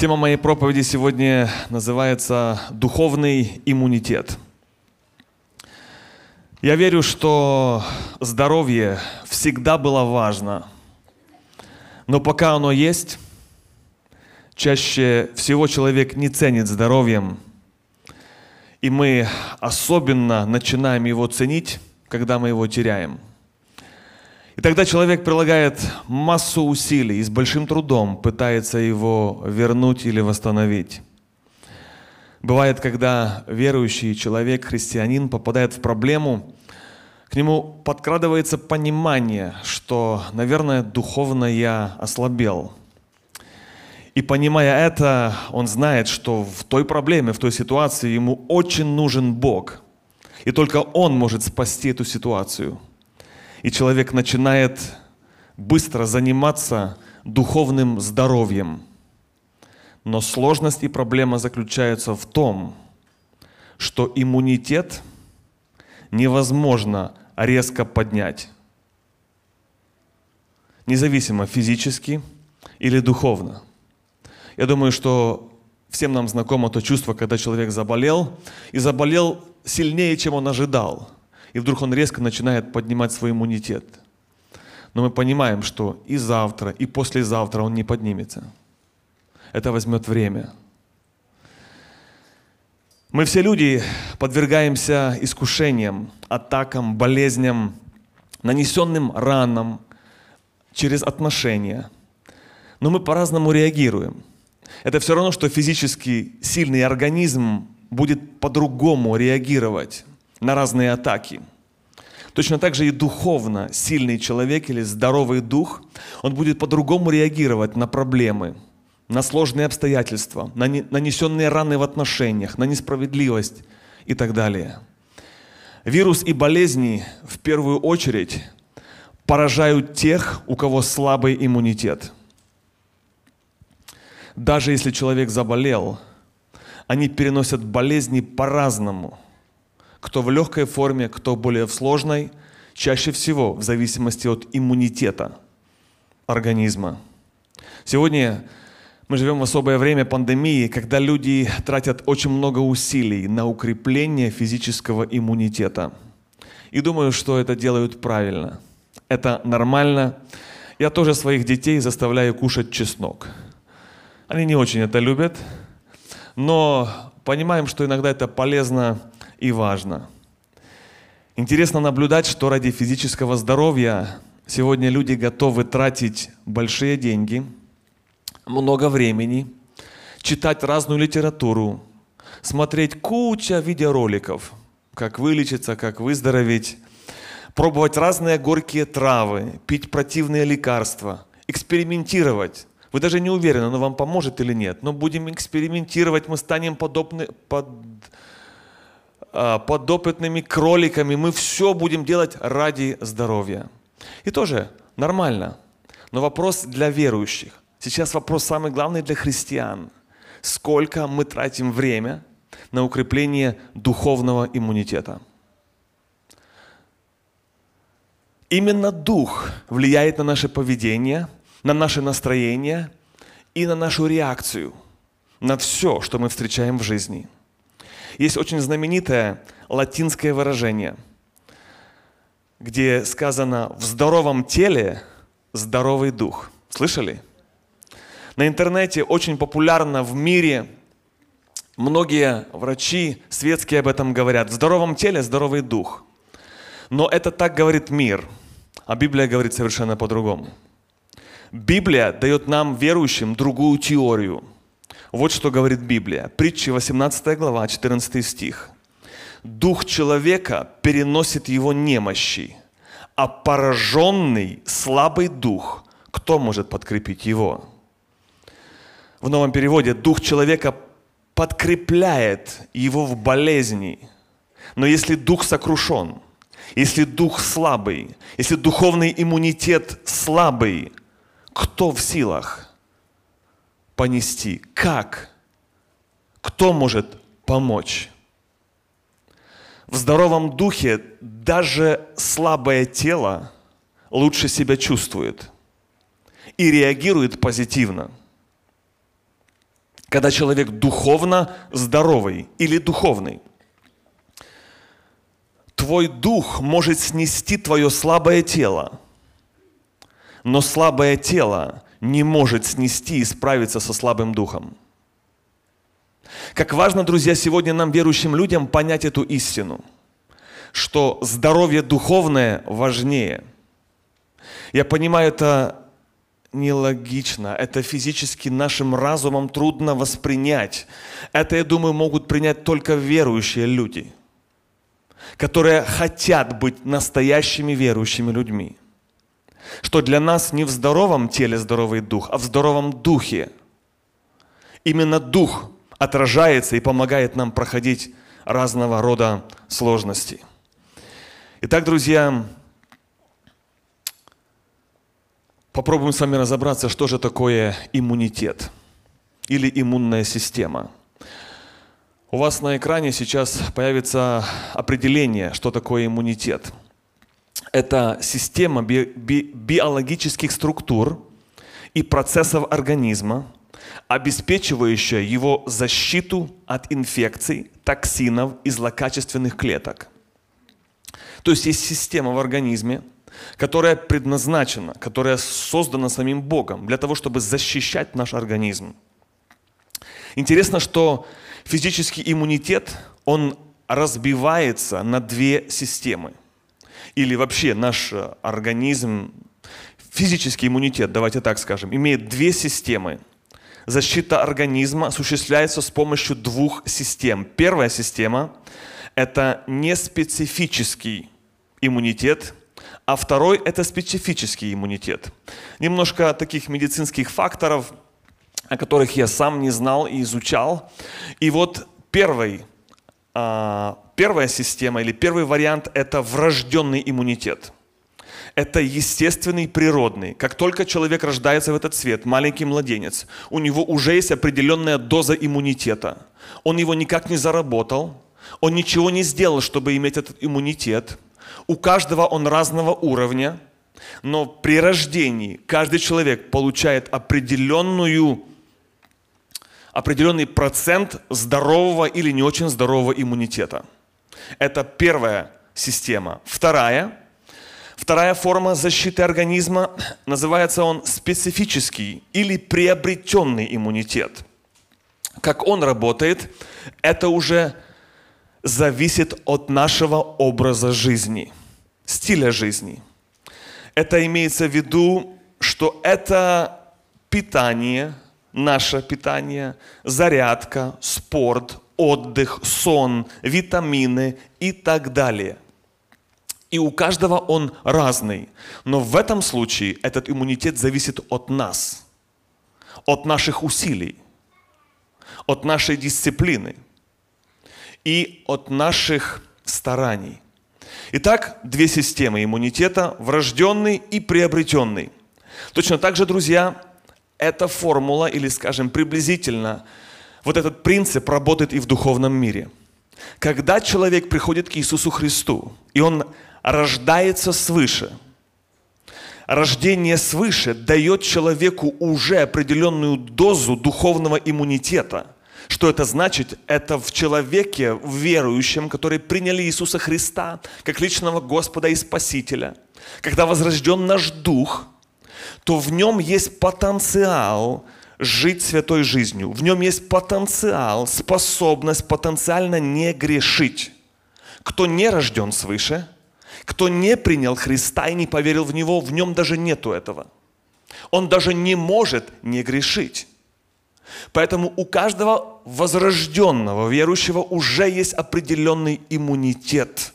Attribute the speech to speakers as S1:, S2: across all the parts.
S1: Тема моей проповеди сегодня называется «Духовный иммунитет». Я верю, что здоровье всегда было важно, но пока оно есть, чаще всего человек не ценит здоровьем, и мы особенно начинаем его ценить, когда мы его теряем – и тогда человек прилагает массу усилий и с большим трудом пытается его вернуть или восстановить. Бывает, когда верующий человек, христианин, попадает в проблему, к нему подкрадывается понимание, что, наверное, духовно я ослабел. И понимая это, он знает, что в той проблеме, в той ситуации ему очень нужен Бог. И только Он может спасти эту ситуацию – и человек начинает быстро заниматься духовным здоровьем. Но сложность и проблема заключаются в том, что иммунитет невозможно резко поднять. Независимо физически или духовно. Я думаю, что всем нам знакомо то чувство, когда человек заболел, и заболел сильнее, чем он ожидал – и вдруг он резко начинает поднимать свой иммунитет. Но мы понимаем, что и завтра, и послезавтра он не поднимется. Это возьмет время. Мы все люди подвергаемся искушениям, атакам, болезням, нанесенным ранам через отношения. Но мы по-разному реагируем. Это все равно, что физически сильный организм будет по-другому реагировать на разные атаки. Точно так же и духовно сильный человек или здоровый дух, он будет по-другому реагировать на проблемы, на сложные обстоятельства, на нанесенные раны в отношениях, на несправедливость и так далее. Вирус и болезни в первую очередь поражают тех, у кого слабый иммунитет. Даже если человек заболел, они переносят болезни по-разному – кто в легкой форме, кто более в сложной, чаще всего в зависимости от иммунитета организма. Сегодня мы живем в особое время пандемии, когда люди тратят очень много усилий на укрепление физического иммунитета. И думаю, что это делают правильно. Это нормально. Я тоже своих детей заставляю кушать чеснок. Они не очень это любят, но понимаем, что иногда это полезно и важно. Интересно наблюдать, что ради физического здоровья сегодня люди готовы тратить большие деньги, много времени, читать разную литературу, смотреть куча видеороликов, как вылечиться, как выздороветь, пробовать разные горькие травы, пить противные лекарства, экспериментировать. Вы даже не уверены, оно вам поможет или нет, но будем экспериментировать, мы станем подобны, под, подопытными кроликами, мы все будем делать ради здоровья. И тоже нормально. Но вопрос для верующих. Сейчас вопрос самый главный для христиан. Сколько мы тратим время на укрепление духовного иммунитета? Именно дух влияет на наше поведение, на наше настроение и на нашу реакцию на все, что мы встречаем в жизни – есть очень знаменитое латинское выражение, где сказано «в здоровом теле здоровый дух». Слышали? На интернете очень популярно в мире Многие врачи светские об этом говорят. В здоровом теле здоровый дух. Но это так говорит мир, а Библия говорит совершенно по-другому. Библия дает нам, верующим, другую теорию – вот что говорит Библия. Притча 18 глава, 14 стих. Дух человека переносит его немощи, а пораженный, слабый дух, кто может подкрепить его? В новом переводе дух человека подкрепляет его в болезни. Но если дух сокрушен, если дух слабый, если духовный иммунитет слабый, кто в силах понести? Как? Кто может помочь? В здоровом духе даже слабое тело лучше себя чувствует и реагирует позитивно. когда человек духовно здоровый или духовный. Твой дух может снести твое слабое тело, но слабое тело не может снести и справиться со слабым духом. Как важно, друзья, сегодня нам, верующим людям, понять эту истину, что здоровье духовное важнее. Я понимаю, это нелогично, это физически нашим разумом трудно воспринять. Это, я думаю, могут принять только верующие люди, которые хотят быть настоящими верующими людьми. Что для нас не в здоровом теле здоровый дух, а в здоровом духе. Именно дух отражается и помогает нам проходить разного рода сложности. Итак, друзья, попробуем с вами разобраться, что же такое иммунитет или иммунная система. У вас на экране сейчас появится определение, что такое иммунитет. Это система би- би- биологических структур и процессов организма, обеспечивающая его защиту от инфекций, токсинов и злокачественных клеток. То есть есть система в организме, которая предназначена, которая создана самим Богом для того, чтобы защищать наш организм. Интересно, что физический иммунитет, он разбивается на две системы. Или вообще наш организм, физический иммунитет, давайте так скажем, имеет две системы. Защита организма осуществляется с помощью двух систем. Первая система – это неспецифический иммунитет, а второй – это специфический иммунитет. Немножко таких медицинских факторов, о которых я сам не знал и изучал. И вот первый, а, первая система или первый вариант – это врожденный иммунитет – это естественный, природный. Как только человек рождается в этот свет, маленький младенец, у него уже есть определенная доза иммунитета. Он его никак не заработал, он ничего не сделал, чтобы иметь этот иммунитет. У каждого он разного уровня, но при рождении каждый человек получает определенную, определенный процент здорового или не очень здорового иммунитета. Это первая система. Вторая – Вторая форма защиты организма называется он специфический или приобретенный иммунитет. Как он работает, это уже зависит от нашего образа жизни, стиля жизни. Это имеется в виду, что это питание, наше питание, зарядка, спорт, отдых, сон, витамины и так далее – и у каждого он разный. Но в этом случае этот иммунитет зависит от нас, от наших усилий, от нашей дисциплины и от наших стараний. Итак, две системы иммунитета – врожденный и приобретенный. Точно так же, друзья, эта формула, или, скажем, приблизительно, вот этот принцип работает и в духовном мире. Когда человек приходит к Иисусу Христу, и он рождается свыше. Рождение свыше дает человеку уже определенную дозу духовного иммунитета. Что это значит? Это в человеке, в верующем, который приняли Иисуса Христа как личного Господа и Спасителя. Когда возрожден наш дух, то в нем есть потенциал жить святой жизнью. В нем есть потенциал, способность потенциально не грешить. Кто не рожден свыше – кто не принял Христа и не поверил в Него, в нем даже нету этого. Он даже не может не грешить. Поэтому у каждого возрожденного верующего уже есть определенный иммунитет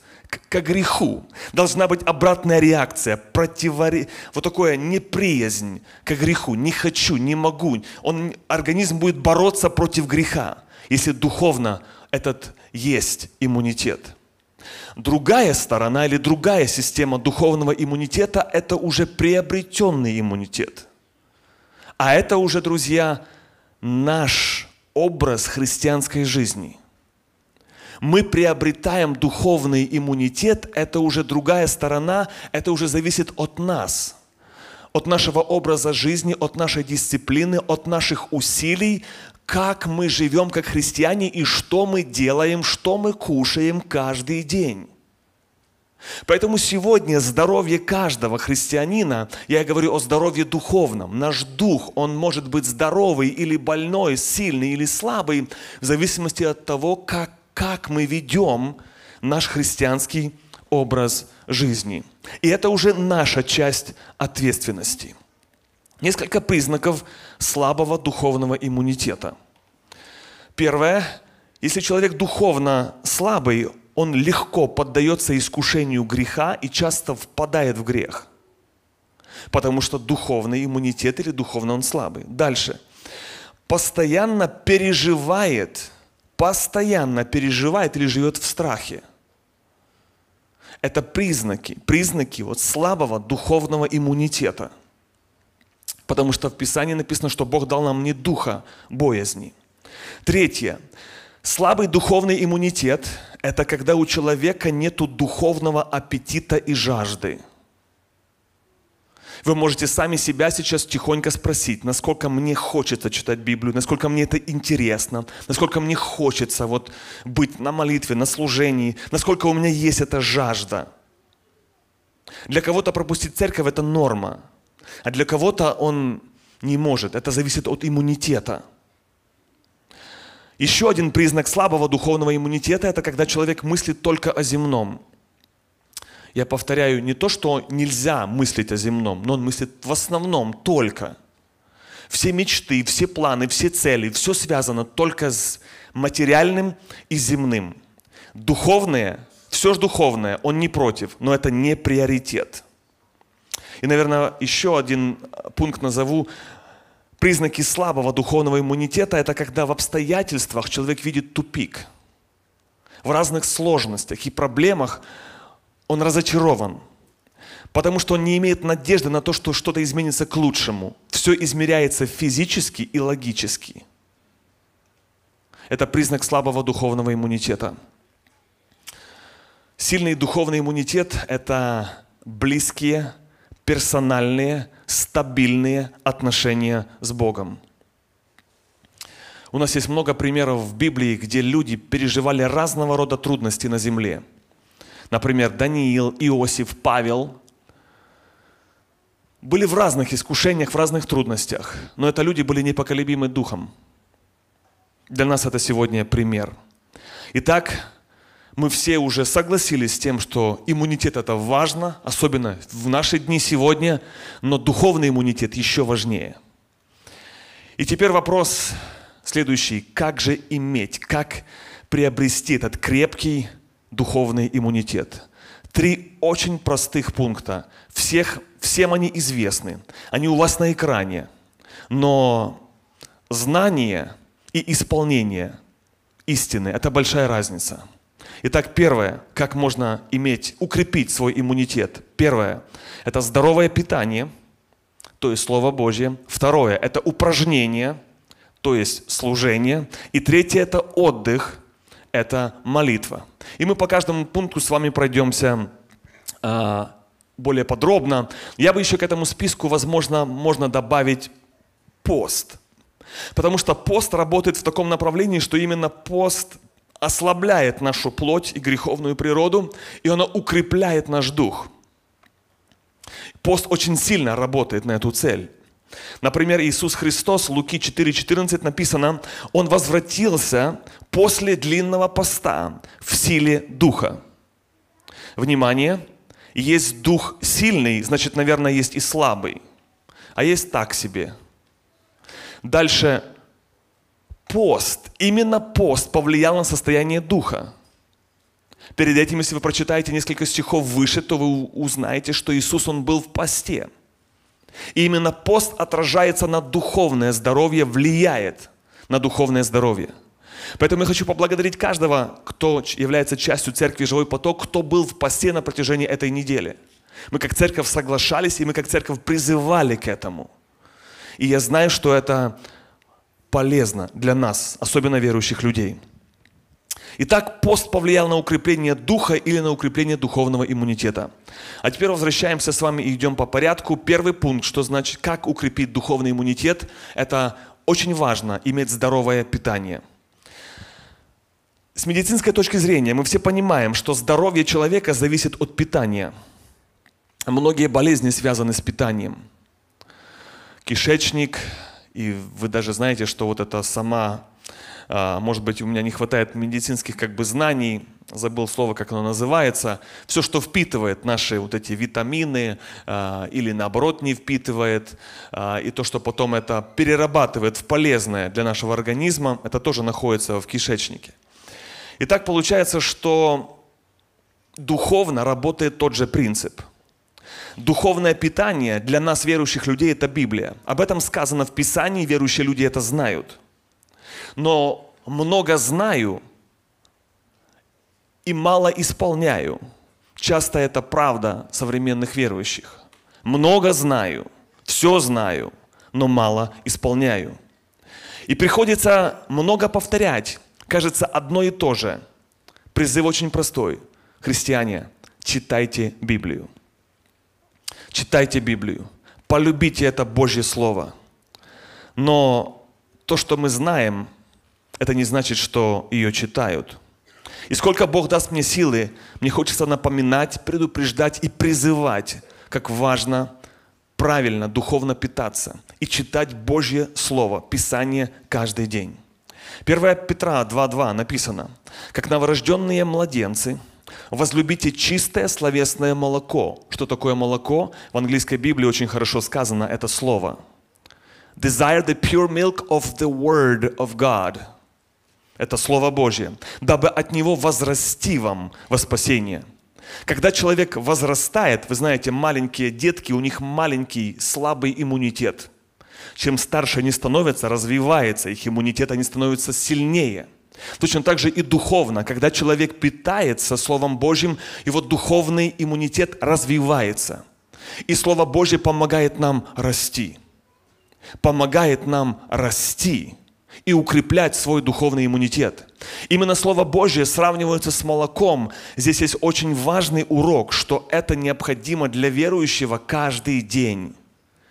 S1: к, греху. Должна быть обратная реакция, противори... вот такое неприязнь к греху. Не хочу, не могу. Он, организм будет бороться против греха, если духовно этот есть иммунитет. Другая сторона или другая система духовного иммунитета – это уже приобретенный иммунитет. А это уже, друзья, наш образ христианской жизни. Мы приобретаем духовный иммунитет, это уже другая сторона, это уже зависит от нас – от нашего образа жизни, от нашей дисциплины, от наших усилий, как мы живем как христиане и что мы делаем, что мы кушаем каждый день. Поэтому сегодня здоровье каждого христианина, я говорю о здоровье духовном, наш дух, он может быть здоровый или больной, сильный или слабый, в зависимости от того, как, как мы ведем наш христианский образ жизни. И это уже наша часть ответственности. Несколько признаков слабого духовного иммунитета. Первое. Если человек духовно слабый, он легко поддается искушению греха и часто впадает в грех. Потому что духовный иммунитет или духовно он слабый. Дальше. Постоянно переживает, постоянно переживает или живет в страхе. Это признаки, признаки вот слабого духовного иммунитета. Потому что в Писании написано, что Бог дал нам не духа боязни. Третье. Слабый духовный иммунитет – это когда у человека нет духовного аппетита и жажды. Вы можете сами себя сейчас тихонько спросить, насколько мне хочется читать Библию, насколько мне это интересно, насколько мне хочется вот быть на молитве, на служении, насколько у меня есть эта жажда. Для кого-то пропустить церковь – это норма, а для кого-то он не может. Это зависит от иммунитета – еще один признак слабого духовного иммунитета – это когда человек мыслит только о земном. Я повторяю, не то, что нельзя мыслить о земном, но он мыслит в основном только. Все мечты, все планы, все цели, все связано только с материальным и земным. Духовное, все же духовное, он не против, но это не приоритет. И, наверное, еще один пункт назову признаки слабого духовного иммунитета – это когда в обстоятельствах человек видит тупик. В разных сложностях и проблемах он разочарован, потому что он не имеет надежды на то, что что-то изменится к лучшему. Все измеряется физически и логически. Это признак слабого духовного иммунитета. Сильный духовный иммунитет – это близкие, персональные, стабильные отношения с Богом. У нас есть много примеров в Библии, где люди переживали разного рода трудности на земле. Например, Даниил, Иосиф, Павел были в разных искушениях, в разных трудностях, но это люди были непоколебимы духом. Для нас это сегодня пример. Итак, мы все уже согласились с тем, что иммунитет это важно, особенно в наши дни сегодня, но духовный иммунитет еще важнее. И теперь вопрос следующий. Как же иметь, как приобрести этот крепкий духовный иммунитет? Три очень простых пункта. Всех, всем они известны. Они у вас на экране. Но знание и исполнение истины – это большая разница – Итак, первое, как можно иметь, укрепить свой иммунитет. Первое, это здоровое питание, то есть Слово Божье. Второе, это упражнение, то есть служение. И третье, это отдых, это молитва. И мы по каждому пункту с вами пройдемся а, более подробно. Я бы еще к этому списку, возможно, можно добавить пост. Потому что пост работает в таком направлении, что именно пост ослабляет нашу плоть и греховную природу, и оно укрепляет наш дух. Пост очень сильно работает на эту цель. Например, Иисус Христос, Луки 4,14 написано, Он возвратился после длинного поста в силе Духа. Внимание, есть Дух сильный, значит, наверное, есть и слабый. А есть так себе. Дальше пост, именно пост повлиял на состояние духа. Перед этим, если вы прочитаете несколько стихов выше, то вы узнаете, что Иисус, Он был в посте. И именно пост отражается на духовное здоровье, влияет на духовное здоровье. Поэтому я хочу поблагодарить каждого, кто является частью церкви «Живой поток», кто был в посте на протяжении этой недели. Мы как церковь соглашались, и мы как церковь призывали к этому. И я знаю, что это полезно для нас, особенно верующих людей. Итак, пост повлиял на укрепление духа или на укрепление духовного иммунитета. А теперь возвращаемся с вами и идем по порядку. Первый пункт, что значит, как укрепить духовный иммунитет, это очень важно иметь здоровое питание. С медицинской точки зрения мы все понимаем, что здоровье человека зависит от питания. Многие болезни связаны с питанием. Кишечник, и вы даже знаете, что вот это сама может быть, у меня не хватает медицинских как бы знаний, забыл слово, как оно называется, все, что впитывает наши вот эти витамины а, или наоборот не впитывает, а, и то, что потом это перерабатывает в полезное для нашего организма, это тоже находится в кишечнике. И так получается, что духовно работает тот же принцип – Духовное питание для нас, верующих людей, это Библия. Об этом сказано в Писании, верующие люди это знают но много знаю и мало исполняю. Часто это правда современных верующих. Много знаю, все знаю, но мало исполняю. И приходится много повторять. Кажется, одно и то же. Призыв очень простой. Христиане, читайте Библию. Читайте Библию. Полюбите это Божье Слово. Но то, что мы знаем, это не значит, что ее читают. И сколько Бог даст мне силы, мне хочется напоминать, предупреждать и призывать, как важно правильно, духовно питаться и читать Божье Слово, Писание каждый день. 1 Петра 2.2 написано, «Как новорожденные младенцы, возлюбите чистое словесное молоко». Что такое молоко? В английской Библии очень хорошо сказано это слово. «Desire the pure milk of the Word of God». Это Слово Божье. Дабы от него возрасти вам во спасение. Когда человек возрастает, вы знаете, маленькие детки, у них маленький слабый иммунитет. Чем старше они становятся, развивается их иммунитет, они становятся сильнее. Точно так же и духовно. Когда человек питается Словом Божьим, его духовный иммунитет развивается. И Слово Божье помогает нам расти. Помогает нам расти и укреплять свой духовный иммунитет. Именно Слово Божье сравнивается с молоком. Здесь есть очень важный урок, что это необходимо для верующего каждый день.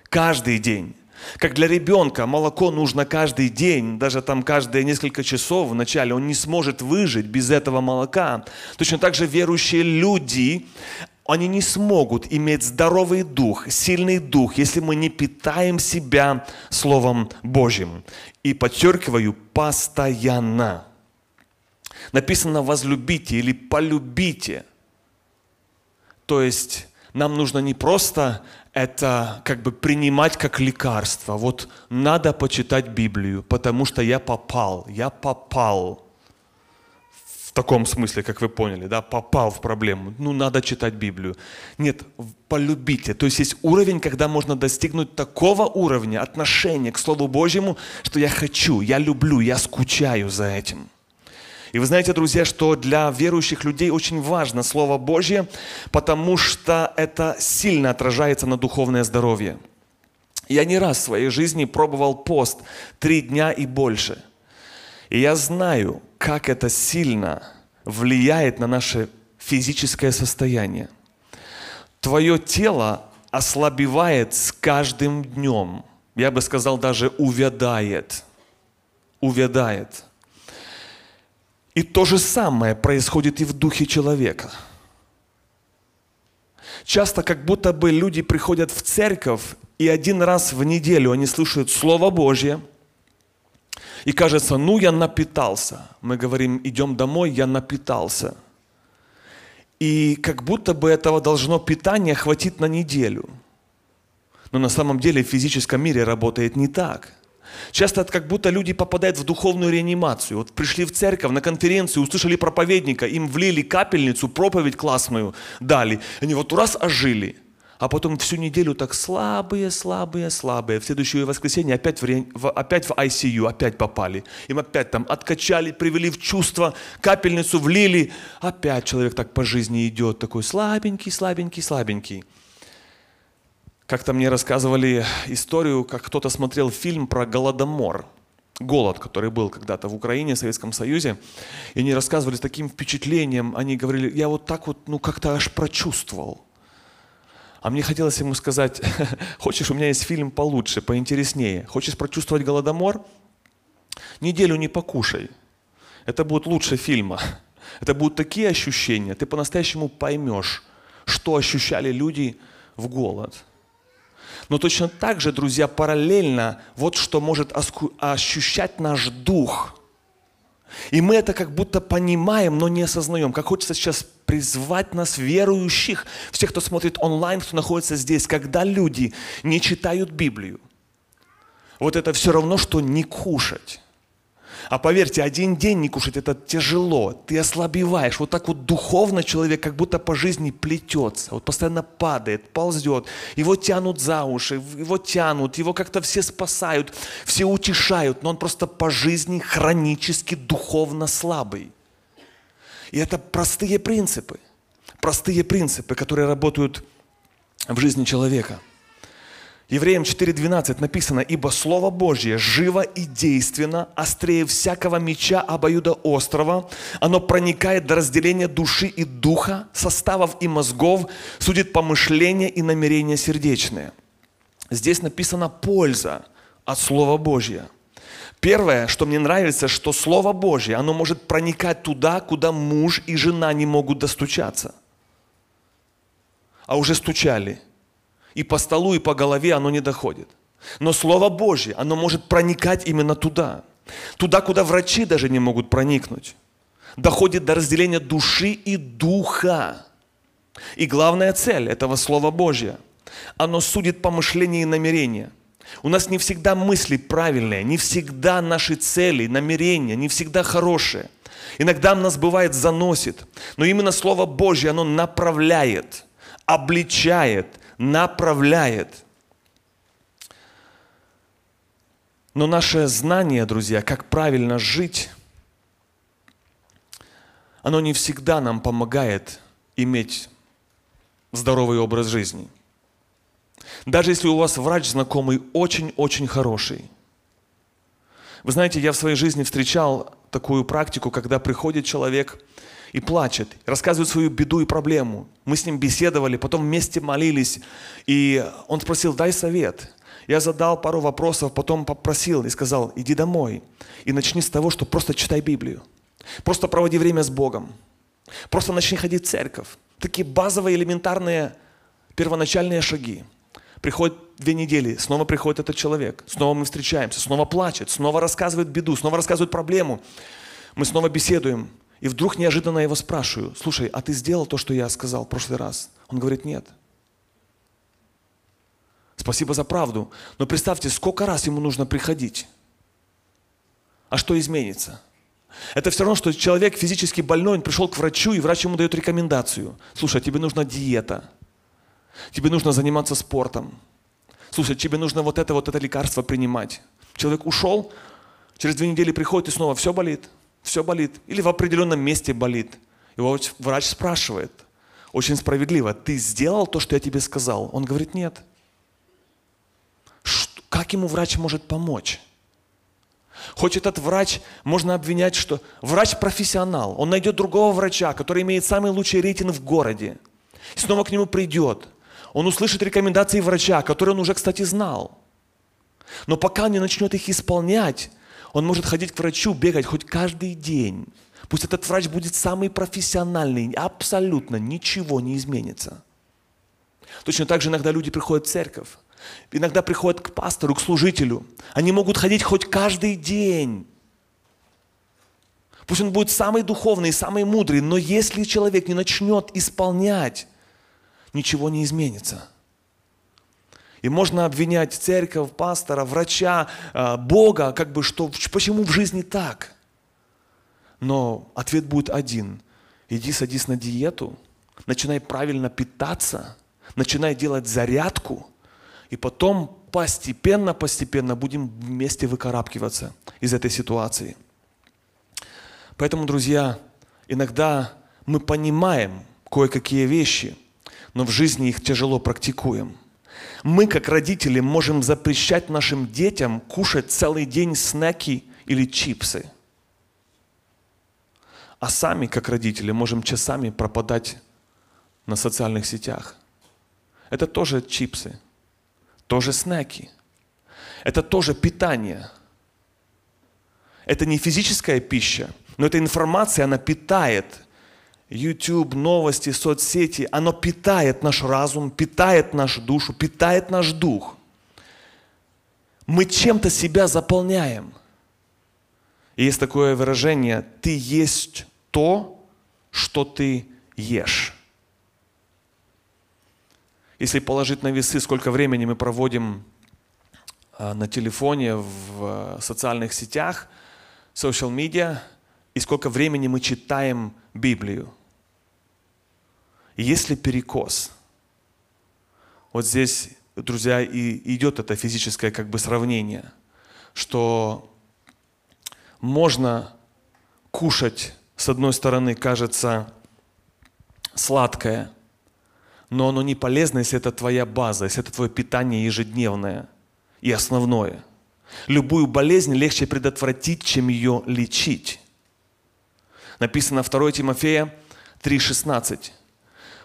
S1: Каждый день. Как для ребенка молоко нужно каждый день, даже там каждые несколько часов вначале, он не сможет выжить без этого молока. Точно так же верующие люди, они не смогут иметь здоровый дух, сильный дух, если мы не питаем себя Словом Божьим. И подчеркиваю, постоянно. Написано «возлюбите» или «полюбите». То есть нам нужно не просто это как бы принимать как лекарство. Вот надо почитать Библию, потому что я попал, я попал таком смысле, как вы поняли, да, попал в проблему. Ну, надо читать Библию. Нет, полюбите. То есть есть уровень, когда можно достигнуть такого уровня отношения к Слову Божьему, что я хочу, я люблю, я скучаю за этим. И вы знаете, друзья, что для верующих людей очень важно Слово Божье, потому что это сильно отражается на духовное здоровье. Я не раз в своей жизни пробовал пост три дня и больше. И я знаю, как это сильно влияет на наше физическое состояние. Твое тело ослабевает с каждым днем. Я бы сказал, даже увядает. Увядает. И то же самое происходит и в духе человека. Часто как будто бы люди приходят в церковь, и один раз в неделю они слушают Слово Божье – и кажется, ну я напитался. Мы говорим, идем домой, я напитался. И как будто бы этого должно питания хватить на неделю. Но на самом деле в физическом мире работает не так. Часто это как будто люди попадают в духовную реанимацию. Вот пришли в церковь, на конференцию, услышали проповедника, им влили капельницу, проповедь классную дали. Они вот раз ожили – а потом всю неделю так слабые, слабые, слабые. В следующее воскресенье опять в, опять в ICU, опять попали. Им опять там откачали, привели в чувство, капельницу влили. Опять человек так по жизни идет, такой слабенький, слабенький, слабенький. Как-то мне рассказывали историю, как кто-то смотрел фильм про Голодомор. голод, который был когда-то в Украине, в Советском Союзе. И они рассказывали с таким впечатлением, они говорили, я вот так вот, ну как-то аж прочувствовал. А мне хотелось ему сказать, хочешь, у меня есть фильм получше, поинтереснее. Хочешь прочувствовать голодомор? Неделю не покушай. Это будет лучше фильма. Это будут такие ощущения, ты по-настоящему поймешь, что ощущали люди в голод. Но точно так же, друзья, параллельно вот что может ощущать наш дух. И мы это как будто понимаем, но не осознаем. Как хочется сейчас призвать нас, верующих, всех, кто смотрит онлайн, кто находится здесь, когда люди не читают Библию. Вот это все равно, что не кушать. А поверьте, один день не кушать это тяжело. Ты ослабеваешь. Вот так вот духовно человек как будто по жизни плетется. Вот постоянно падает, ползет. Его тянут за уши, его тянут, его как-то все спасают, все утешают. Но он просто по жизни хронически духовно слабый. И это простые принципы. Простые принципы, которые работают в жизни человека – Евреям 4.12 написано, «Ибо Слово Божье живо и действенно, острее всякого меча обоюда острова, оно проникает до разделения души и духа, составов и мозгов, судит помышления и намерения сердечные». Здесь написана польза от Слова Божьего. Первое, что мне нравится, что Слово Божье, оно может проникать туда, куда муж и жена не могут достучаться. А уже стучали – и по столу, и по голове оно не доходит. Но Слово Божье, оно может проникать именно туда. Туда, куда врачи даже не могут проникнуть. Доходит до разделения души и духа. И главная цель этого Слова Божьего, оно судит помышления и намерения. У нас не всегда мысли правильные, не всегда наши цели, намерения, не всегда хорошие. Иногда нас бывает заносит, но именно Слово Божье, оно направляет, обличает, направляет. Но наше знание, друзья, как правильно жить, оно не всегда нам помогает иметь здоровый образ жизни. Даже если у вас врач знакомый очень-очень хороший. Вы знаете, я в своей жизни встречал такую практику, когда приходит человек – и плачет, рассказывает свою беду и проблему. Мы с ним беседовали, потом вместе молились, и он спросил, дай совет. Я задал пару вопросов, потом попросил и сказал, иди домой и начни с того, что просто читай Библию. Просто проводи время с Богом. Просто начни ходить в церковь. Такие базовые, элементарные, первоначальные шаги. Приходит две недели, снова приходит этот человек, снова мы встречаемся, снова плачет, снова рассказывает беду, снова рассказывает проблему. Мы снова беседуем. И вдруг неожиданно я его спрашиваю, слушай, а ты сделал то, что я сказал в прошлый раз? Он говорит, нет. Спасибо за правду. Но представьте, сколько раз ему нужно приходить. А что изменится? Это все равно, что человек физически больной, он пришел к врачу, и врач ему дает рекомендацию. Слушай, тебе нужна диета. Тебе нужно заниматься спортом. Слушай, тебе нужно вот это, вот это лекарство принимать. Человек ушел, через две недели приходит и снова все болит все болит, или в определенном месте болит. Его врач спрашивает, очень справедливо, ты сделал то, что я тебе сказал? Он говорит, нет. Что, как ему врач может помочь? Хоть этот врач, можно обвинять, что врач профессионал, он найдет другого врача, который имеет самый лучший рейтинг в городе, и снова к нему придет. Он услышит рекомендации врача, которые он уже, кстати, знал. Но пока он не начнет их исполнять, он может ходить к врачу, бегать хоть каждый день. Пусть этот врач будет самый профессиональный, абсолютно ничего не изменится. Точно так же иногда люди приходят в церковь, иногда приходят к пастору, к служителю. Они могут ходить хоть каждый день. Пусть он будет самый духовный, самый мудрый, но если человек не начнет исполнять, ничего не изменится. И можно обвинять церковь, пастора, врача, а, Бога, как бы что, почему в жизни так? Но ответ будет один. Иди садись на диету, начинай правильно питаться, начинай делать зарядку, и потом постепенно, постепенно будем вместе выкарабкиваться из этой ситуации. Поэтому, друзья, иногда мы понимаем кое-какие вещи, но в жизни их тяжело практикуем – Мы, как родители, можем запрещать нашим детям кушать целый день снеки или чипсы. А сами, как родители, можем часами пропадать на социальных сетях. Это тоже чипсы, тоже снеки. Это тоже питание. Это не физическая пища, но эта информация, она питает YouTube, новости, соцсети, оно питает наш разум, питает нашу душу, питает наш дух. Мы чем-то себя заполняем. И есть такое выражение, ты есть то, что ты ешь. Если положить на весы, сколько времени мы проводим а, на телефоне, в социальных сетях, social media, и сколько времени мы читаем Библию. Если перекос, вот здесь, друзья, и идет это физическое как бы сравнение, что можно кушать, с одной стороны, кажется, сладкое, но оно не полезно, если это твоя база, если это твое питание ежедневное и основное. Любую болезнь легче предотвратить, чем ее лечить. Написано 2 Тимофея 3,16.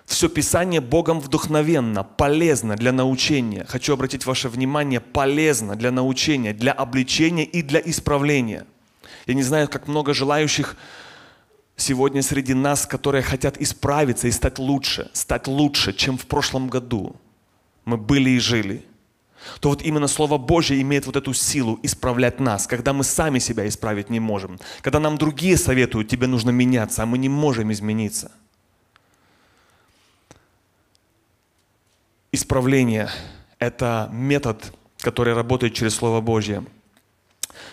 S1: Все Писание Богом вдохновенно, полезно для научения. Хочу обратить ваше внимание, полезно для научения, для обличения и для исправления. Я не знаю, как много желающих сегодня среди нас, которые хотят исправиться и стать лучше, стать лучше, чем в прошлом году мы были и жили то вот именно Слово Божье имеет вот эту силу исправлять нас, когда мы сами себя исправить не можем, когда нам другие советуют, тебе нужно меняться, а мы не можем измениться. Исправление – это метод, который работает через Слово Божье.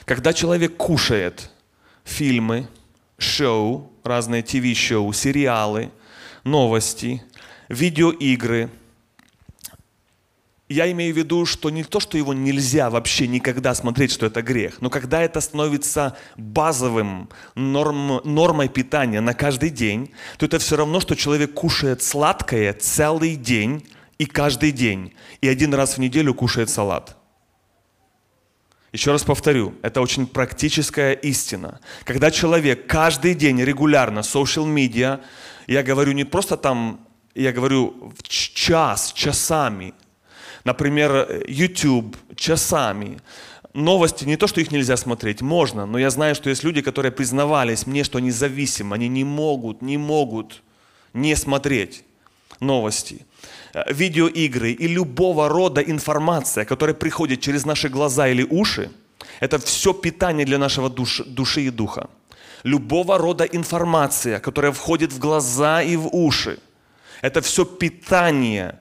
S1: Когда человек кушает фильмы, шоу, разные ТВ-шоу, сериалы, новости, видеоигры – я имею в виду, что не то, что его нельзя вообще никогда смотреть, что это грех, но когда это становится базовым норм, нормой питания на каждый день, то это все равно, что человек кушает сладкое целый день и каждый день, и один раз в неделю кушает салат. Еще раз повторю, это очень практическая истина. Когда человек каждый день регулярно, social media, я говорю не просто там, я говорю в час, часами, Например, YouTube часами. Новости, не то, что их нельзя смотреть, можно, но я знаю, что есть люди, которые признавались мне, что они зависимы, они не могут, не могут не смотреть новости видеоигры и любого рода информация, которая приходит через наши глаза или уши, это все питание для нашего душ, души и духа. Любого рода информация, которая входит в глаза и в уши, это все питание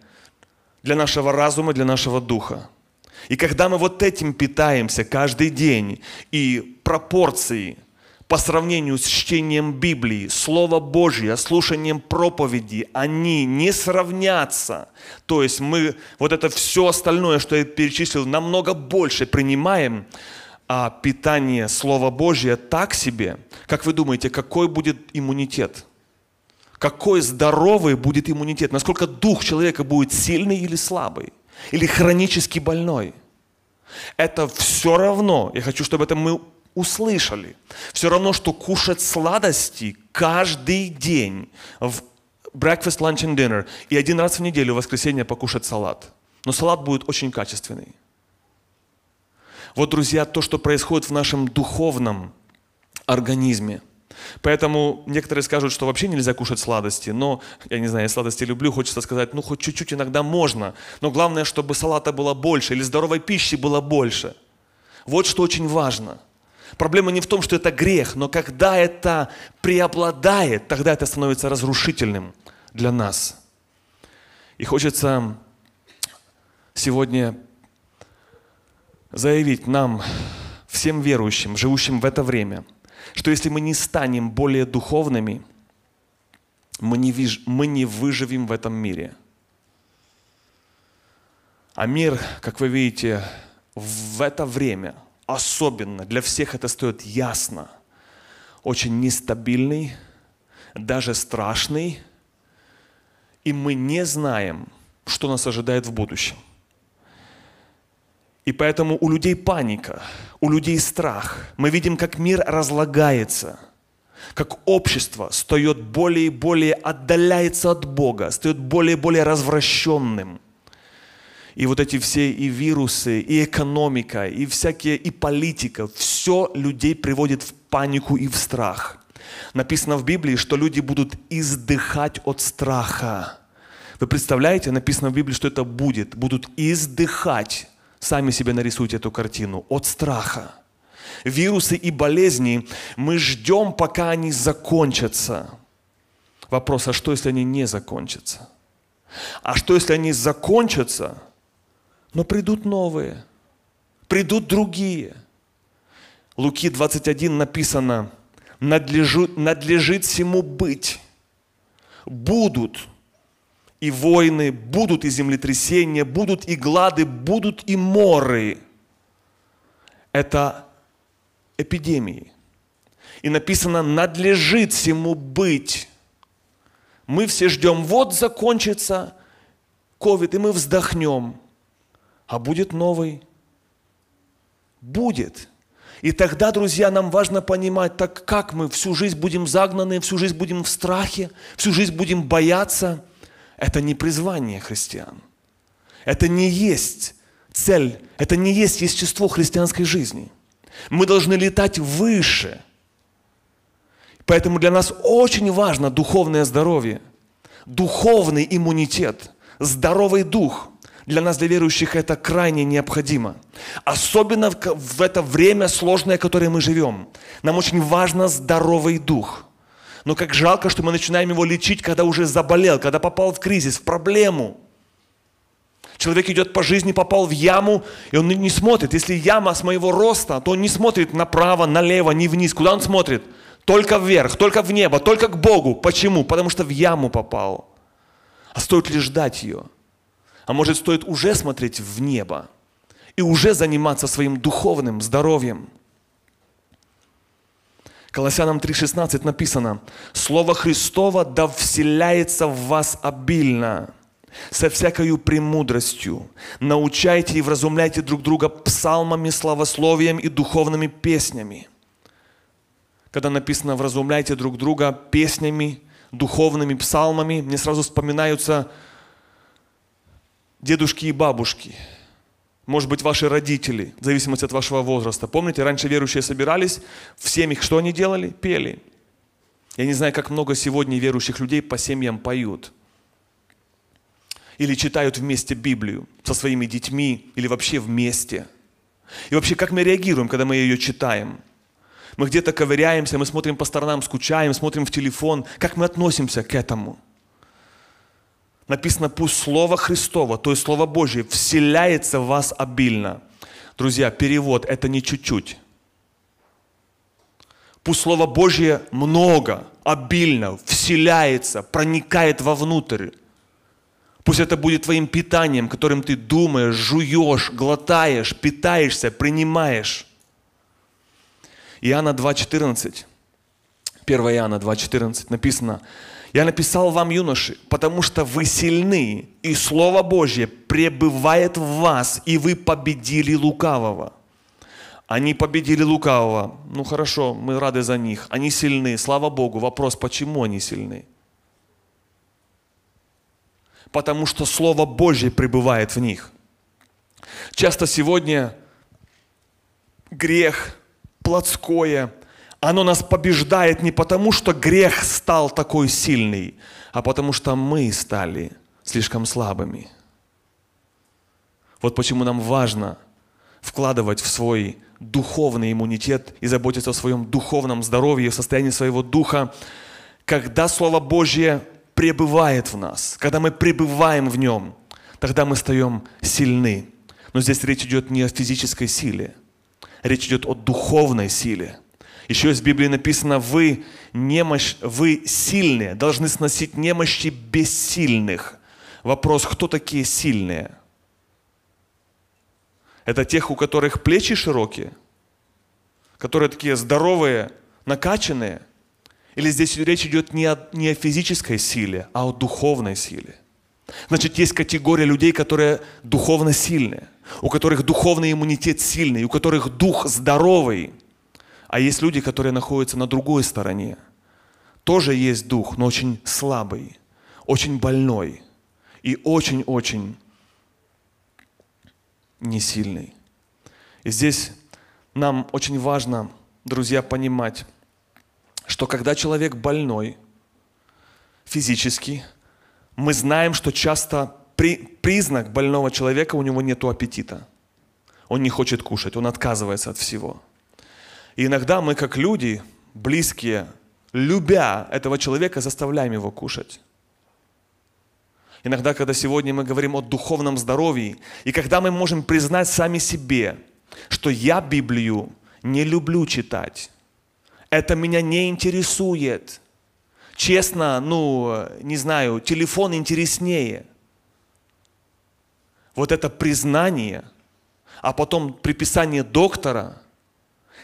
S1: для нашего разума, для нашего духа. И когда мы вот этим питаемся каждый день, и пропорции по сравнению с чтением Библии, Слова Божье, слушанием проповеди, они не сравнятся. То есть мы вот это все остальное, что я перечислил, намного больше принимаем, а питание Слова Божье так себе. Как вы думаете, какой будет иммунитет? Какой здоровый будет иммунитет, насколько дух человека будет сильный или слабый, или хронически больной. Это все равно, я хочу, чтобы это мы услышали, все равно, что кушать сладости каждый день в breakfast, lunch and dinner и один раз в неделю в воскресенье покушать салат. Но салат будет очень качественный. Вот, друзья, то, что происходит в нашем духовном организме – Поэтому некоторые скажут, что вообще нельзя кушать сладости. Но, я не знаю, я сладости люблю, хочется сказать, ну хоть чуть-чуть иногда можно. Но главное, чтобы салата было больше или здоровой пищи было больше. Вот что очень важно. Проблема не в том, что это грех, но когда это преобладает, тогда это становится разрушительным для нас. И хочется сегодня заявить нам, всем верующим, живущим в это время – что если мы не станем более духовными, мы не, виж, мы не выживем в этом мире. А мир, как вы видите, в это время, особенно для всех это стоит ясно, очень нестабильный, даже страшный, и мы не знаем, что нас ожидает в будущем. И поэтому у людей паника, у людей страх. Мы видим, как мир разлагается, как общество встает более и более, отдаляется от Бога, встает более и более развращенным. И вот эти все и вирусы, и экономика, и всякие, и политика, все людей приводит в панику и в страх. Написано в Библии, что люди будут издыхать от страха. Вы представляете, написано в Библии, что это будет. Будут издыхать. Сами себе нарисуйте эту картину. От страха. Вирусы и болезни мы ждем, пока они закончатся. Вопрос, а что, если они не закончатся? А что, если они закончатся, но придут новые, придут другие? Луки 21 написано, надлежит, надлежит всему быть. Будут и войны, будут и землетрясения, будут и глады, будут и моры. Это эпидемии. И написано, надлежит всему быть. Мы все ждем, вот закончится ковид, и мы вздохнем. А будет новый? Будет. И тогда, друзья, нам важно понимать, так как мы всю жизнь будем загнаны, всю жизнь будем в страхе, всю жизнь будем бояться – это не призвание христиан. Это не есть цель, это не есть естество христианской жизни. Мы должны летать выше. Поэтому для нас очень важно духовное здоровье, духовный иммунитет, здоровый дух. Для нас, для верующих, это крайне необходимо. Особенно в это время сложное, в которое мы живем. Нам очень важно здоровый дух – но как жалко, что мы начинаем его лечить, когда уже заболел, когда попал в кризис, в проблему. Человек идет по жизни, попал в яму, и он не смотрит. Если яма с моего роста, то он не смотрит направо, налево, не вниз. Куда он смотрит? Только вверх, только в небо, только к Богу. Почему? Потому что в яму попал. А стоит ли ждать ее? А может стоит уже смотреть в небо и уже заниматься своим духовным здоровьем? Колоссянам 3.16 написано, «Слово Христово да вселяется в вас обильно, со всякою премудростью. Научайте и вразумляйте друг друга псалмами, славословием и духовными песнями». Когда написано «вразумляйте друг друга песнями, духовными псалмами», мне сразу вспоминаются дедушки и бабушки – может быть, ваши родители, в зависимости от вашего возраста. Помните, раньше верующие собирались, в семьях что они делали? Пели. Я не знаю, как много сегодня верующих людей по семьям поют. Или читают вместе Библию со своими детьми, или вообще вместе. И вообще, как мы реагируем, когда мы ее читаем? Мы где-то ковыряемся, мы смотрим по сторонам, скучаем, смотрим в телефон. Как мы относимся к этому? Написано, пусть Слово Христово, то есть Слово Божье, вселяется в вас обильно. Друзья, перевод – это не чуть-чуть. Пусть Слово Божье много, обильно, вселяется, проникает вовнутрь. Пусть это будет твоим питанием, которым ты думаешь, жуешь, глотаешь, питаешься, принимаешь. Иоанна 2,14. 1 Иоанна 2,14 написано – я написал вам, юноши, потому что вы сильны, и Слово Божье пребывает в вас, и вы победили лукавого. Они победили лукавого. Ну хорошо, мы рады за них. Они сильны, слава Богу. Вопрос, почему они сильны? Потому что Слово Божье пребывает в них. Часто сегодня грех, плотское – оно нас побеждает не потому, что грех стал такой сильный, а потому что мы стали слишком слабыми. Вот почему нам важно вкладывать в свой духовный иммунитет и заботиться о своем духовном здоровье, состоянии своего духа, когда Слово Божье пребывает в нас, когда мы пребываем в нем, тогда мы стаем сильны. Но здесь речь идет не о физической силе, речь идет о духовной силе – еще из Библии написано, вы, немощь, вы сильные, должны сносить немощи бессильных. Вопрос, кто такие сильные? Это тех, у которых плечи широкие, которые такие здоровые, накачанные? Или здесь речь идет не о, не о физической силе, а о духовной силе? Значит, есть категория людей, которые духовно сильные, у которых духовный иммунитет сильный, у которых дух здоровый. А есть люди, которые находятся на другой стороне. Тоже есть дух, но очень слабый, очень больной и очень-очень не сильный. И здесь нам очень важно, друзья, понимать, что когда человек больной физически, мы знаем, что часто при, признак больного человека у него нет аппетита. Он не хочет кушать, он отказывается от всего. И иногда мы, как люди, близкие, любя этого человека, заставляем его кушать. Иногда, когда сегодня мы говорим о духовном здоровье, и когда мы можем признать сами себе, что я Библию не люблю читать, это меня не интересует. Честно, ну, не знаю, телефон интереснее. Вот это признание, а потом приписание доктора,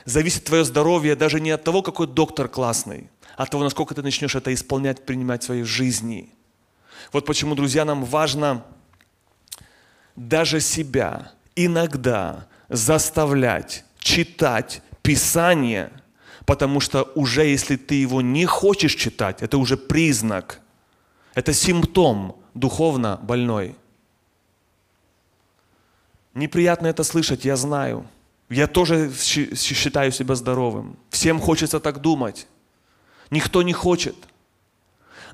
S1: зависит твое здоровье даже не от того, какой доктор классный, а от того, насколько ты начнешь это исполнять, принимать в своей жизни. Вот почему, друзья, нам важно даже себя иногда заставлять читать Писание, потому что уже если ты его не хочешь читать, это уже признак, это симптом духовно больной. Неприятно это слышать, я знаю. Я тоже считаю себя здоровым. Всем хочется так думать. Никто не хочет.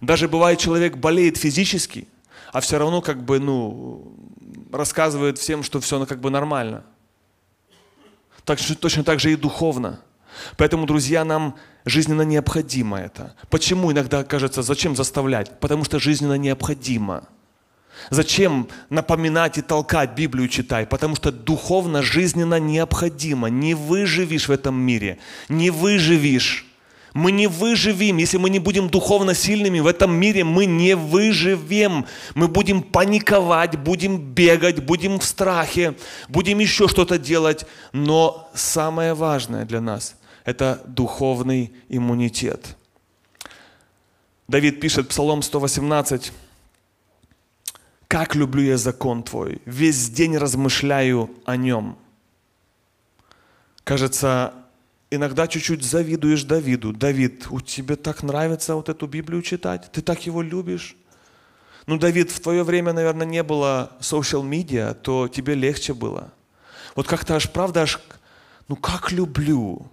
S1: Даже бывает, человек болеет физически, а все равно как бы, ну, рассказывает всем, что все ну, как бы нормально. Так, точно так же и духовно. Поэтому, друзья, нам жизненно необходимо это. Почему иногда кажется, зачем заставлять? Потому что жизненно необходимо. Зачем напоминать и толкать Библию читай? Потому что духовно, жизненно необходимо. Не выживешь в этом мире. Не выживешь. Мы не выживем, если мы не будем духовно сильными в этом мире, мы не выживем. Мы будем паниковать, будем бегать, будем в страхе, будем еще что-то делать. Но самое важное для нас – это духовный иммунитет. Давид пишет Псалом 118, «Как люблю я закон Твой, весь день размышляю о нем». Кажется, иногда чуть-чуть завидуешь Давиду. Давид, у тебя так нравится вот эту Библию читать? Ты так его любишь? Ну, Давид, в твое время, наверное, не было social media, то тебе легче было. Вот как-то аж, правда, аж, ну как люблю.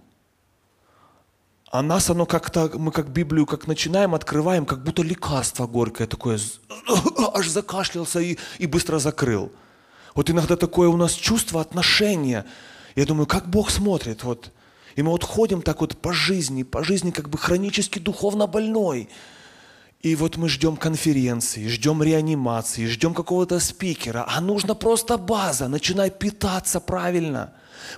S1: А нас оно как-то, мы как Библию как начинаем, открываем, как будто лекарство горькое такое, аж закашлялся и, и быстро закрыл. Вот иногда такое у нас чувство отношения. Я думаю, как Бог смотрит, вот, и мы вот ходим так вот по жизни, по жизни как бы хронически духовно больной. И вот мы ждем конференции, ждем реанимации, ждем какого-то спикера. А нужно просто база. Начинай питаться правильно.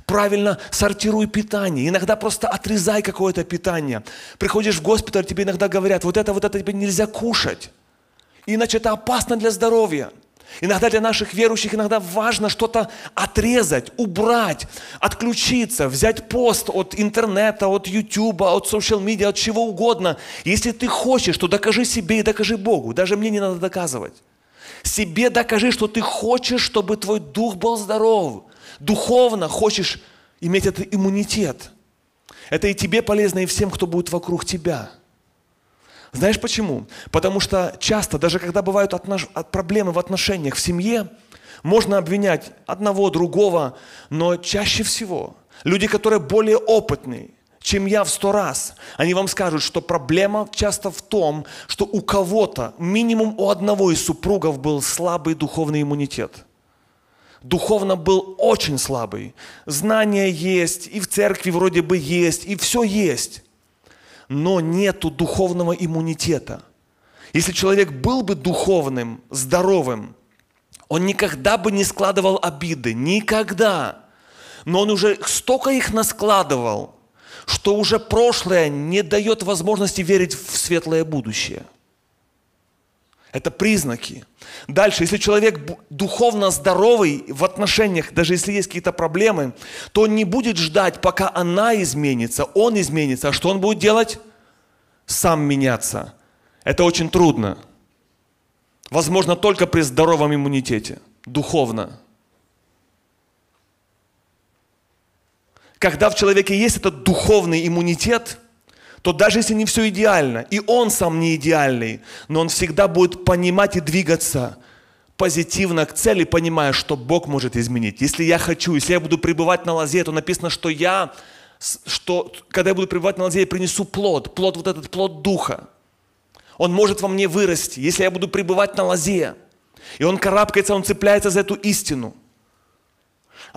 S1: Правильно сортируй питание. Иногда просто отрезай какое-то питание. Приходишь в госпиталь, тебе иногда говорят, вот это, вот это тебе нельзя кушать. Иначе это опасно для здоровья. Иногда для наших верующих иногда важно что-то отрезать, убрать, отключиться, взять пост от интернета, от ютуба, от social медиа, от чего угодно. Если ты хочешь, то докажи себе и докажи Богу. Даже мне не надо доказывать. Себе докажи, что ты хочешь, чтобы твой дух был здоров. Духовно хочешь иметь этот иммунитет. Это и тебе полезно, и всем, кто будет вокруг тебя. Знаешь почему? Потому что часто, даже когда бывают отнош... проблемы в отношениях в семье, можно обвинять одного, другого, но чаще всего люди, которые более опытные, чем я в сто раз, они вам скажут, что проблема часто в том, что у кого-то, минимум у одного из супругов был слабый духовный иммунитет. Духовно был очень слабый. Знания есть, и в церкви вроде бы есть, и все есть но нету духовного иммунитета. Если человек был бы духовным, здоровым, он никогда бы не складывал обиды, никогда. Но он уже столько их наскладывал, что уже прошлое не дает возможности верить в светлое будущее. Это признаки. Дальше, если человек духовно здоровый в отношениях, даже если есть какие-то проблемы, то он не будет ждать, пока она изменится, он изменится. А что он будет делать? Сам меняться. Это очень трудно. возможно только при здоровом иммунитете, духовно. Когда в человеке есть этот духовный иммунитет, то даже если не все идеально, и он сам не идеальный, но он всегда будет понимать и двигаться позитивно к цели, понимая, что Бог может изменить. Если я хочу, если я буду пребывать на лозе, то написано, что я, что когда я буду пребывать на лозе, я принесу плод, плод вот этот плод Духа. Он может во мне вырасти, если я буду пребывать на лозе. И он карабкается, он цепляется за эту истину.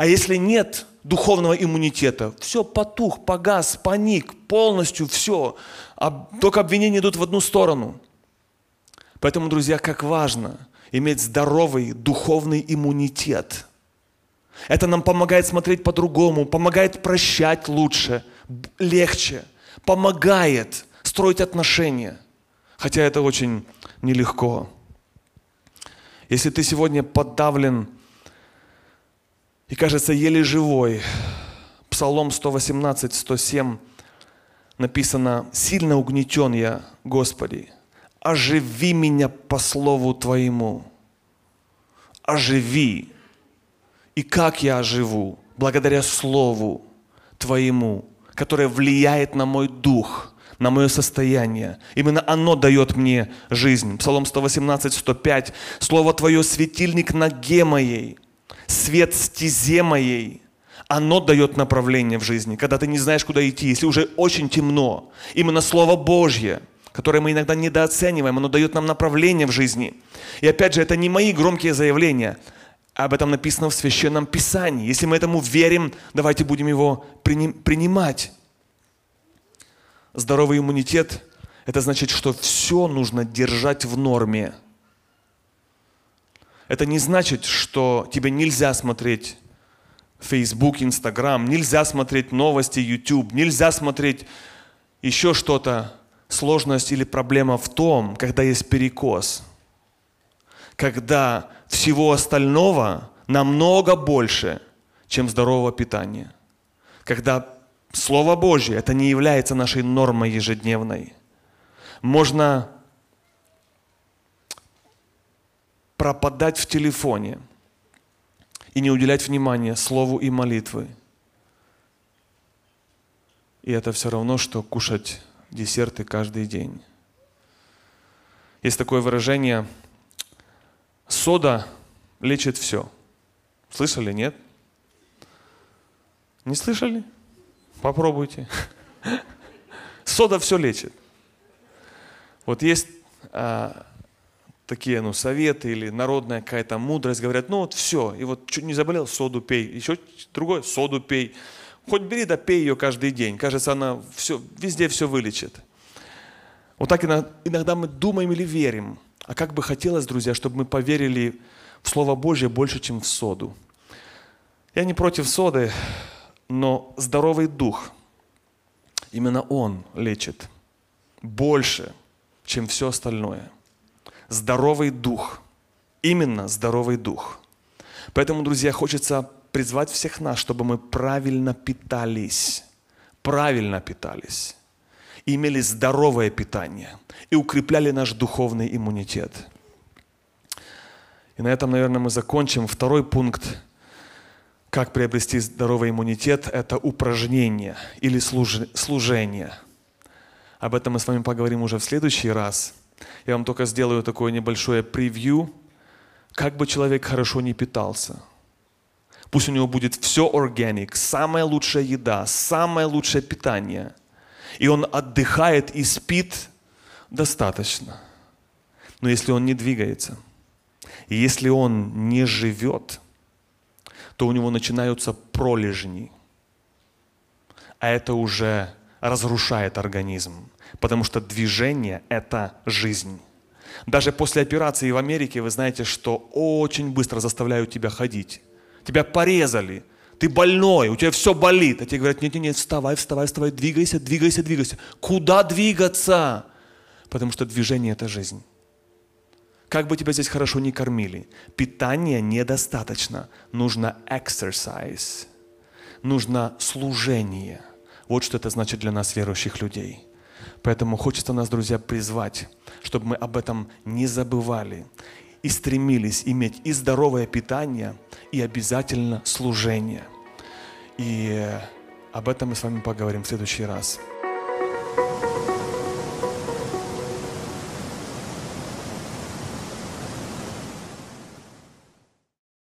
S1: А если нет духовного иммунитета, все потух, погас, паник, полностью все. Только обвинения идут в одну сторону. Поэтому, друзья, как важно иметь здоровый духовный иммунитет. Это нам помогает смотреть по-другому, помогает прощать лучше, легче, помогает строить отношения. Хотя это очень нелегко. Если ты сегодня подавлен и кажется еле живой. Псалом 118, 107 написано, «Сильно угнетен я, Господи, оживи меня по слову Твоему». Оживи. И как я оживу? Благодаря Слову Твоему, которое влияет на мой дух, на мое состояние. Именно оно дает мне жизнь. Псалом 118, 105. Слово Твое – светильник ноге моей – свет стезе моей, оно дает направление в жизни, когда ты не знаешь, куда идти, если уже очень темно. Именно Слово Божье, которое мы иногда недооцениваем, оно дает нам направление в жизни. И опять же, это не мои громкие заявления, об этом написано в Священном Писании. Если мы этому верим, давайте будем его принимать. Здоровый иммунитет – это значит, что все нужно держать в норме – это не значит, что тебе нельзя смотреть Facebook, Instagram, нельзя смотреть новости, YouTube, нельзя смотреть еще что-то. Сложность или проблема в том, когда есть перекос. Когда всего остального намного больше, чем здорового питания. Когда Слово Божье, это не является нашей нормой ежедневной. Можно пропадать в телефоне и не уделять внимания слову и молитвы. И это все равно, что кушать десерты каждый день. Есть такое выражение «сода лечит все». Слышали, нет? Не слышали? Попробуйте. Сода все лечит. Вот есть а, такие ну, советы или народная какая-то мудрость, говорят, ну вот все, и вот чуть не заболел, соду пей, еще другое, соду пей. Хоть бери да пей ее каждый день. Кажется, она все, везде все вылечит. Вот так иногда мы думаем или верим. А как бы хотелось, друзья, чтобы мы поверили в Слово Божье больше, чем в соду. Я не против соды, но здоровый дух, именно он лечит больше, чем все остальное – здоровый дух. Именно здоровый дух. Поэтому, друзья, хочется призвать всех нас, чтобы мы правильно питались. Правильно питались. И имели здоровое питание. И укрепляли наш духовный иммунитет. И на этом, наверное, мы закончим. Второй пункт, как приобрести здоровый иммунитет, это упражнение или служение. Об этом мы с вами поговорим уже в следующий раз – я вам только сделаю такое небольшое превью, как бы человек хорошо не питался. Пусть у него будет все органик, самая лучшая еда, самое лучшее питание. И он отдыхает и спит достаточно. Но если он не двигается, и если он не живет, то у него начинаются пролежни. А это уже разрушает организм. Потому что движение – это жизнь. Даже после операции в Америке вы знаете, что очень быстро заставляют тебя ходить. Тебя порезали, ты больной, у тебя все болит. А тебе говорят, нет, нет, нет, вставай, вставай, вставай, двигайся, двигайся, двигайся. Куда двигаться? Потому что движение – это жизнь. Как бы тебя здесь хорошо не кормили, питания недостаточно. Нужно exercise, нужно служение. Вот что это значит для нас, верующих людей – Поэтому хочется нас, друзья, призвать, чтобы мы об этом не забывали и стремились иметь и здоровое питание, и обязательно служение. И об этом мы с вами поговорим в следующий раз.